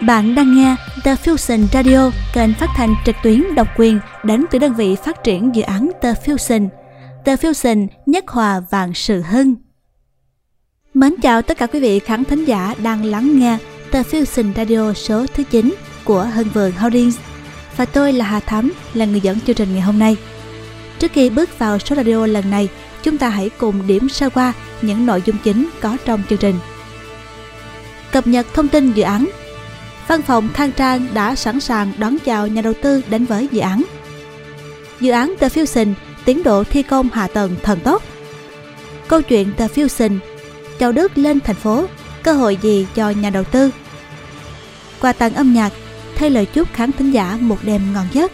Bạn đang nghe The Fusion Radio, kênh phát thanh trực tuyến độc quyền đến từ đơn vị phát triển dự án The Fusion. The Fusion nhất hòa vạn sự hưng. Mến chào tất cả quý vị khán thính giả đang lắng nghe The Fusion Radio số thứ 9 của Hân Vườn Holdings. Và tôi là Hà Thắm, là người dẫn chương trình ngày hôm nay. Trước khi bước vào số radio lần này, chúng ta hãy cùng điểm sơ qua những nội dung chính có trong chương trình. Cập nhật thông tin dự án Văn phòng thang Trang đã sẵn sàng đón chào nhà đầu tư đến với dự án. Dự án The Fusion tiến độ thi công hạ tầng thần tốc. Câu chuyện The Fusion, Châu Đức lên thành phố, cơ hội gì cho nhà đầu tư? Qua tặng âm nhạc, thay lời chúc khán thính giả một đêm ngon giấc.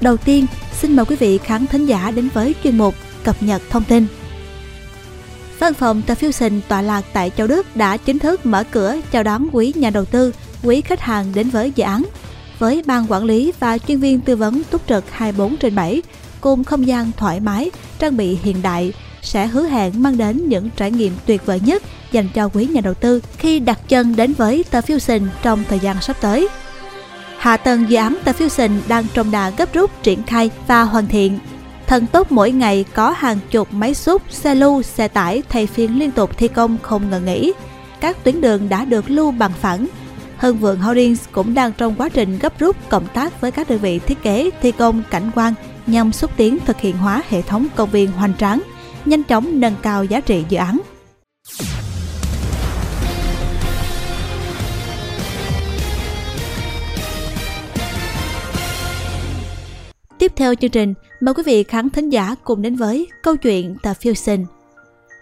Đầu tiên, xin mời quý vị khán thính giả đến với chuyên mục cập nhật thông tin. Văn phòng The Fusion tọa lạc tại Châu Đức đã chính thức mở cửa chào đón quý nhà đầu tư, quý khách hàng đến với dự án. Với ban quản lý và chuyên viên tư vấn túc trực 24 trên 7, cùng không gian thoải mái, trang bị hiện đại, sẽ hứa hẹn mang đến những trải nghiệm tuyệt vời nhất dành cho quý nhà đầu tư khi đặt chân đến với The Fusion trong thời gian sắp tới. Hạ tầng dự án The Fusion đang trong đà gấp rút triển khai và hoàn thiện. Thần tốc mỗi ngày có hàng chục máy xúc, xe lưu, xe tải thay phiên liên tục thi công không ngừng nghỉ. Các tuyến đường đã được lưu bằng phẳng. Hưng Vượng Holdings cũng đang trong quá trình gấp rút cộng tác với các đơn vị thiết kế, thi công, cảnh quan nhằm xúc tiến thực hiện hóa hệ thống công viên hoành tráng, nhanh chóng nâng cao giá trị dự án. Tiếp theo chương trình, mời quý vị khán thính giả cùng đến với câu chuyện The Fusion.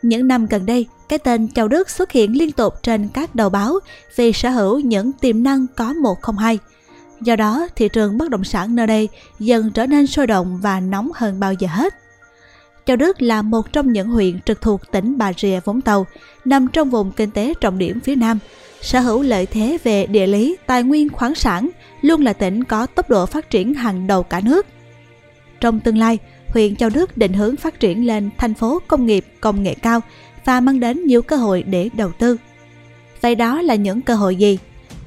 Những năm gần đây, cái tên Châu Đức xuất hiện liên tục trên các đầu báo vì sở hữu những tiềm năng có một không hai. Do đó, thị trường bất động sản nơi đây dần trở nên sôi động và nóng hơn bao giờ hết. Châu Đức là một trong những huyện trực thuộc tỉnh Bà Rịa Vũng Tàu, nằm trong vùng kinh tế trọng điểm phía Nam, sở hữu lợi thế về địa lý, tài nguyên khoáng sản, luôn là tỉnh có tốc độ phát triển hàng đầu cả nước – trong tương lai, huyện Châu Đức định hướng phát triển lên thành phố công nghiệp công nghệ cao và mang đến nhiều cơ hội để đầu tư. Vậy đó là những cơ hội gì?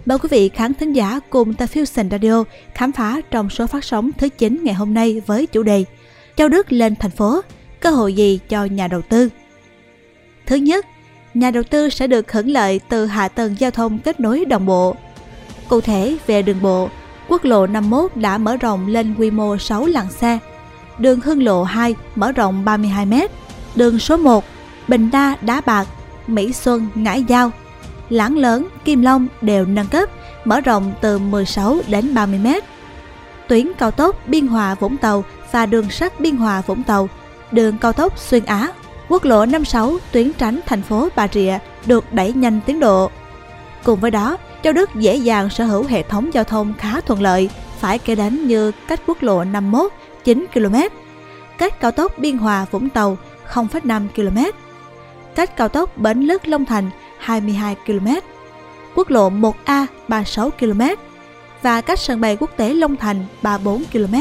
Mời quý vị khán thính giả cùng The Fusion Radio khám phá trong số phát sóng thứ 9 ngày hôm nay với chủ đề Châu Đức lên thành phố, cơ hội gì cho nhà đầu tư? Thứ nhất, nhà đầu tư sẽ được hưởng lợi từ hạ tầng giao thông kết nối đồng bộ. Cụ thể về đường bộ, quốc lộ 51 đã mở rộng lên quy mô 6 làn xe. Đường Hưng Lộ 2 mở rộng 32m, đường số 1 Bình Đa Đá Bạc, Mỹ Xuân Ngãi Giao, Lãng Lớn Kim Long đều nâng cấp, mở rộng từ 16 đến 30m. Tuyến cao tốc Biên Hòa Vũng Tàu và đường sắt Biên Hòa Vũng Tàu, đường cao tốc Xuyên Á, quốc lộ 56 tuyến tránh thành phố Bà Rịa được đẩy nhanh tiến độ. Cùng với đó, Châu Đức dễ dàng sở hữu hệ thống giao thông khá thuận lợi, phải kể đến như cách quốc lộ 51 9 km, cách cao tốc Biên Hòa Vũng Tàu 0,5 km, cách cao tốc Bến Lức Long Thành 22 km, quốc lộ 1A 36 km và cách sân bay quốc tế Long Thành 34 km.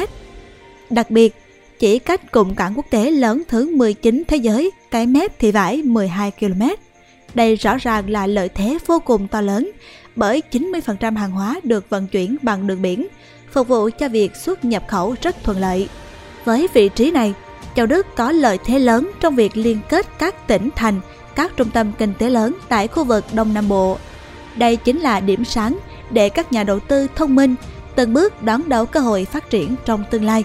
Đặc biệt, chỉ cách cụm cảng quốc tế lớn thứ 19 thế giới Cái Mép Thị Vải 12 km. Đây rõ ràng là lợi thế vô cùng to lớn bởi 90% hàng hóa được vận chuyển bằng đường biển, phục vụ cho việc xuất nhập khẩu rất thuận lợi. Với vị trí này, Châu Đức có lợi thế lớn trong việc liên kết các tỉnh thành, các trung tâm kinh tế lớn tại khu vực Đông Nam Bộ. Đây chính là điểm sáng để các nhà đầu tư thông minh từng bước đón đầu cơ hội phát triển trong tương lai.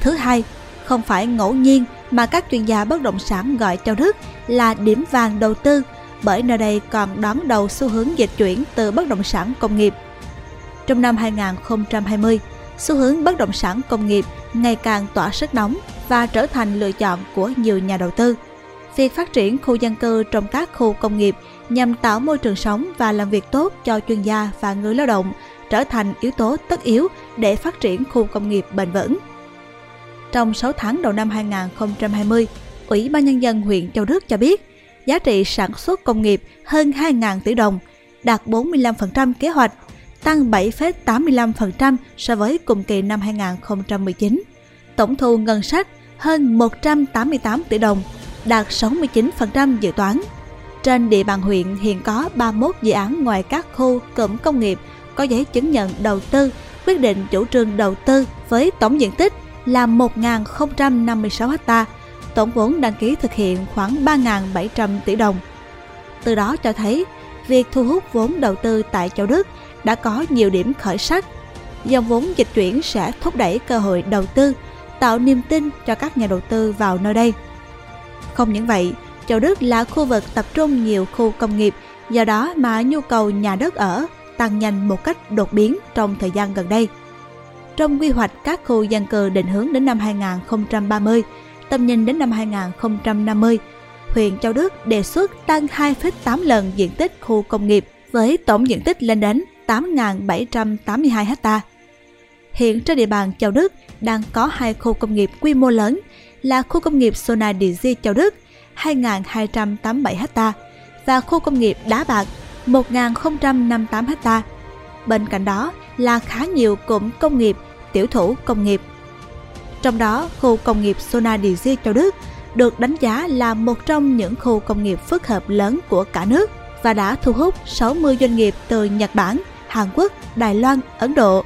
Thứ hai, không phải ngẫu nhiên mà các chuyên gia bất động sản gọi Châu Đức là điểm vàng đầu tư bởi nơi đây còn đón đầu xu hướng dịch chuyển từ bất động sản công nghiệp. Trong năm 2020, xu hướng bất động sản công nghiệp ngày càng tỏa sức nóng và trở thành lựa chọn của nhiều nhà đầu tư. Việc phát triển khu dân cư trong các khu công nghiệp nhằm tạo môi trường sống và làm việc tốt cho chuyên gia và người lao động trở thành yếu tố tất yếu để phát triển khu công nghiệp bền vững. Trong 6 tháng đầu năm 2020, Ủy ban Nhân dân huyện Châu Đức cho biết giá trị sản xuất công nghiệp hơn 2.000 tỷ đồng, đạt 45% kế hoạch, tăng 7,85% so với cùng kỳ năm 2019. Tổng thu ngân sách hơn 188 tỷ đồng, đạt 69% dự toán. Trên địa bàn huyện hiện có 31 dự án ngoài các khu cụm công nghiệp có giấy chứng nhận đầu tư, quyết định chủ trương đầu tư với tổng diện tích là 1.056 ha, tổng vốn đăng ký thực hiện khoảng 3.700 tỷ đồng. Từ đó cho thấy, việc thu hút vốn đầu tư tại Châu Đức đã có nhiều điểm khởi sắc. Dòng vốn dịch chuyển sẽ thúc đẩy cơ hội đầu tư, tạo niềm tin cho các nhà đầu tư vào nơi đây. Không những vậy, Châu Đức là khu vực tập trung nhiều khu công nghiệp, do đó mà nhu cầu nhà đất ở tăng nhanh một cách đột biến trong thời gian gần đây. Trong quy hoạch các khu dân cư định hướng đến năm 2030, tầm nhìn đến năm 2050, huyện Châu Đức đề xuất tăng 2,8 lần diện tích khu công nghiệp với tổng diện tích lên đến 8.782 ha. Hiện trên địa bàn Châu Đức đang có hai khu công nghiệp quy mô lớn là khu công nghiệp Sona Digi Châu Đức 2.287 ha và khu công nghiệp Đá Bạc 1.058 ha. Bên cạnh đó là khá nhiều cụm công nghiệp, tiểu thủ công nghiệp. Trong đó, khu công nghiệp Sona Digi Châu Đức được đánh giá là một trong những khu công nghiệp phức hợp lớn của cả nước và đã thu hút 60 doanh nghiệp từ Nhật Bản, Hàn Quốc, Đài Loan, Ấn Độ.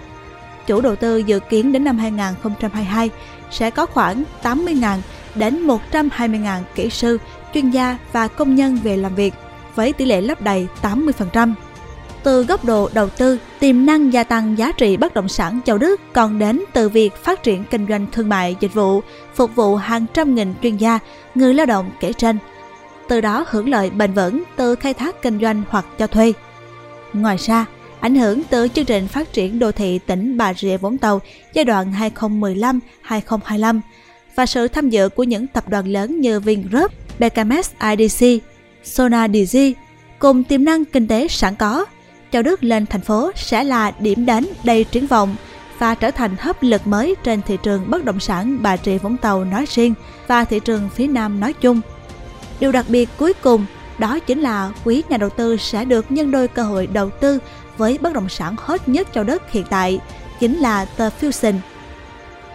Chủ đầu tư dự kiến đến năm 2022 sẽ có khoảng 80.000 đến 120.000 kỹ sư, chuyên gia và công nhân về làm việc với tỷ lệ lấp đầy 80%. Từ góc độ đầu tư, tiềm năng gia tăng giá trị bất động sản châu Đức còn đến từ việc phát triển kinh doanh thương mại dịch vụ, phục vụ hàng trăm nghìn chuyên gia, người lao động kể trên. Từ đó hưởng lợi bền vững từ khai thác kinh doanh hoặc cho thuê. Ngoài ra, ảnh hưởng từ chương trình phát triển đô thị tỉnh Bà Rịa Vũng Tàu giai đoạn 2015-2025 và sự tham dự của những tập đoàn lớn như Vingroup, BKMS IDC, Sona DG cùng tiềm năng kinh tế sẵn có, Châu Đức lên thành phố sẽ là điểm đến đầy triển vọng và trở thành hấp lực mới trên thị trường bất động sản Bà Rịa Vũng Tàu nói riêng và thị trường phía Nam nói chung. Điều đặc biệt cuối cùng đó chính là quý nhà đầu tư sẽ được nhân đôi cơ hội đầu tư với bất động sản hot nhất Châu Đất hiện tại, chính là The Fusion.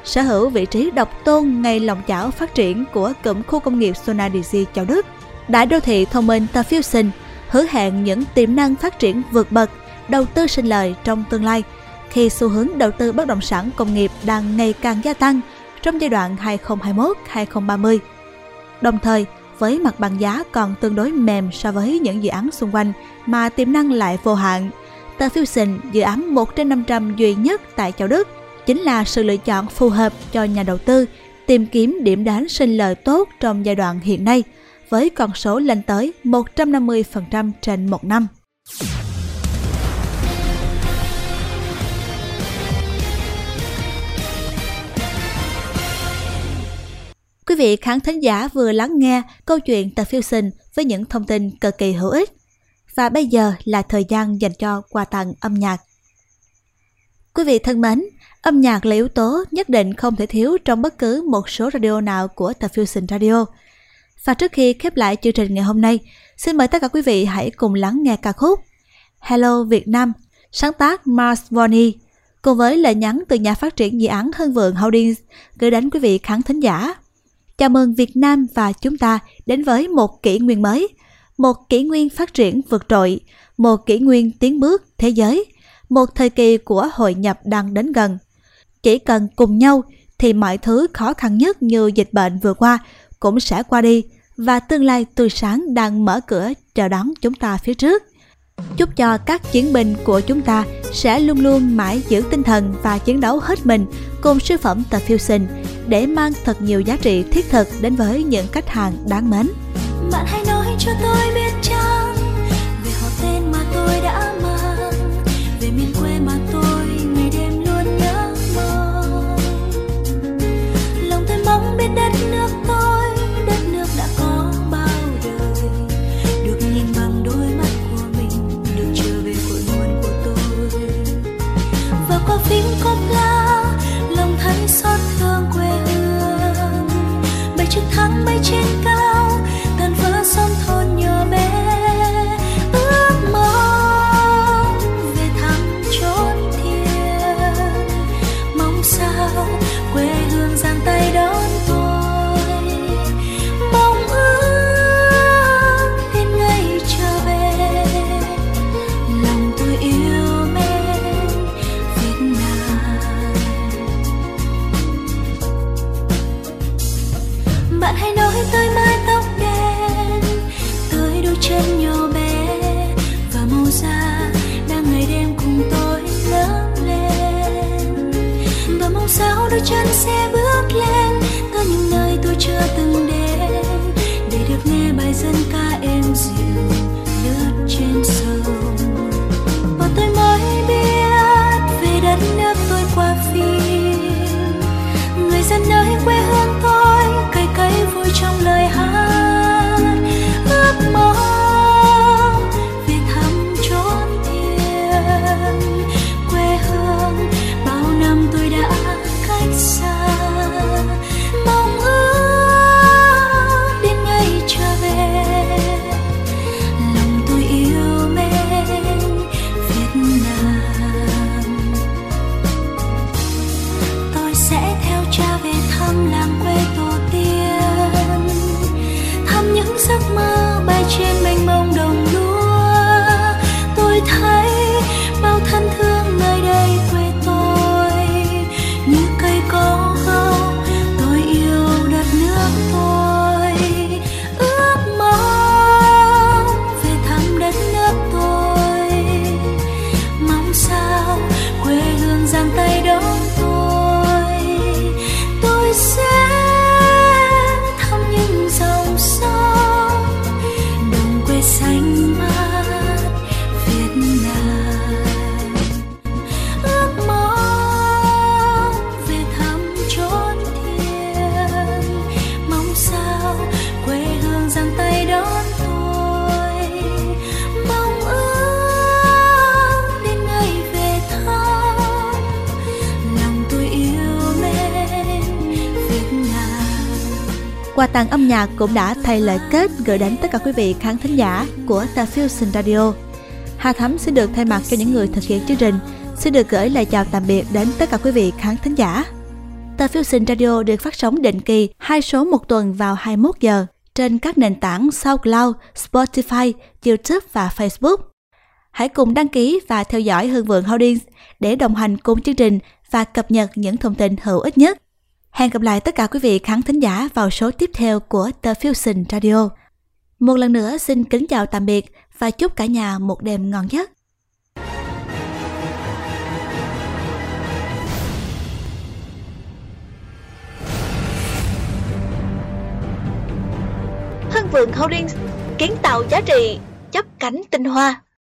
Sở hữu vị trí độc tôn ngay lòng chảo phát triển của cụm khu công nghiệp Sonadisi Châu Đức – Đại đô thị thông minh The Fusion hứa hẹn những tiềm năng phát triển vượt bậc, đầu tư sinh lời trong tương lai khi xu hướng đầu tư bất động sản công nghiệp đang ngày càng gia tăng trong giai đoạn 2021-2030. Đồng thời, với mặt bằng giá còn tương đối mềm so với những dự án xung quanh mà tiềm năng lại vô hạn. Tờ Fusion, dự án 1 trên 500 duy nhất tại Châu Đức, chính là sự lựa chọn phù hợp cho nhà đầu tư tìm kiếm điểm đến sinh lời tốt trong giai đoạn hiện nay – với con số lên tới 150% trên một năm. Quý vị khán thính giả vừa lắng nghe câu chuyện The Fusion với những thông tin cực kỳ hữu ích. Và bây giờ là thời gian dành cho quà tặng âm nhạc. Quý vị thân mến, âm nhạc là yếu tố nhất định không thể thiếu trong bất cứ một số radio nào của The Fusion Radio – và trước khi khép lại chương trình ngày hôm nay, xin mời tất cả quý vị hãy cùng lắng nghe ca khúc Hello Việt Nam, sáng tác Mars Voni cùng với lời nhắn từ nhà phát triển dự án Hưng Vượng Holdings gửi đến quý vị khán thính giả. Chào mừng Việt Nam và chúng ta đến với một kỷ nguyên mới, một kỷ nguyên phát triển vượt trội, một kỷ nguyên tiến bước thế giới, một thời kỳ của hội nhập đang đến gần. Chỉ cần cùng nhau thì mọi thứ khó khăn nhất như dịch bệnh vừa qua cũng sẽ qua đi và tương lai tươi sáng đang mở cửa chờ đón chúng ta phía trước. Chúc cho các chiến binh của chúng ta sẽ luôn luôn mãi giữ tinh thần và chiến đấu hết mình cùng siêu phẩm The Fusion để mang thật nhiều giá trị thiết thực đến với những khách hàng đáng mến. Bạn hãy nói cho tôi biết chăng về họ tên mà tôi đã chân nhỏ bé và màu da đang ngày đêm cùng tôi lớn lên. Và mong sao đôi chân sẽ bước lên tới những nơi tôi chưa từng Quà tặng âm nhạc cũng đã thay lời kết gửi đến tất cả quý vị khán thính giả của The Fusion Radio. Hà Thắm xin được thay mặt cho những người thực hiện chương trình, xin được gửi lời chào tạm biệt đến tất cả quý vị khán thính giả. The Fusion Radio được phát sóng định kỳ hai số một tuần vào 21 giờ trên các nền tảng SoundCloud, Spotify, YouTube và Facebook. Hãy cùng đăng ký và theo dõi Hương Vượng Holdings để đồng hành cùng chương trình và cập nhật những thông tin hữu ích nhất. Hẹn gặp lại tất cả quý vị khán thính giả vào số tiếp theo của The Fusion Radio. Một lần nữa, xin kính chào tạm biệt và chúc cả nhà một đêm ngon giấc. Hưng Vượng Holdings kiến tạo giá trị, chấp cánh tinh hoa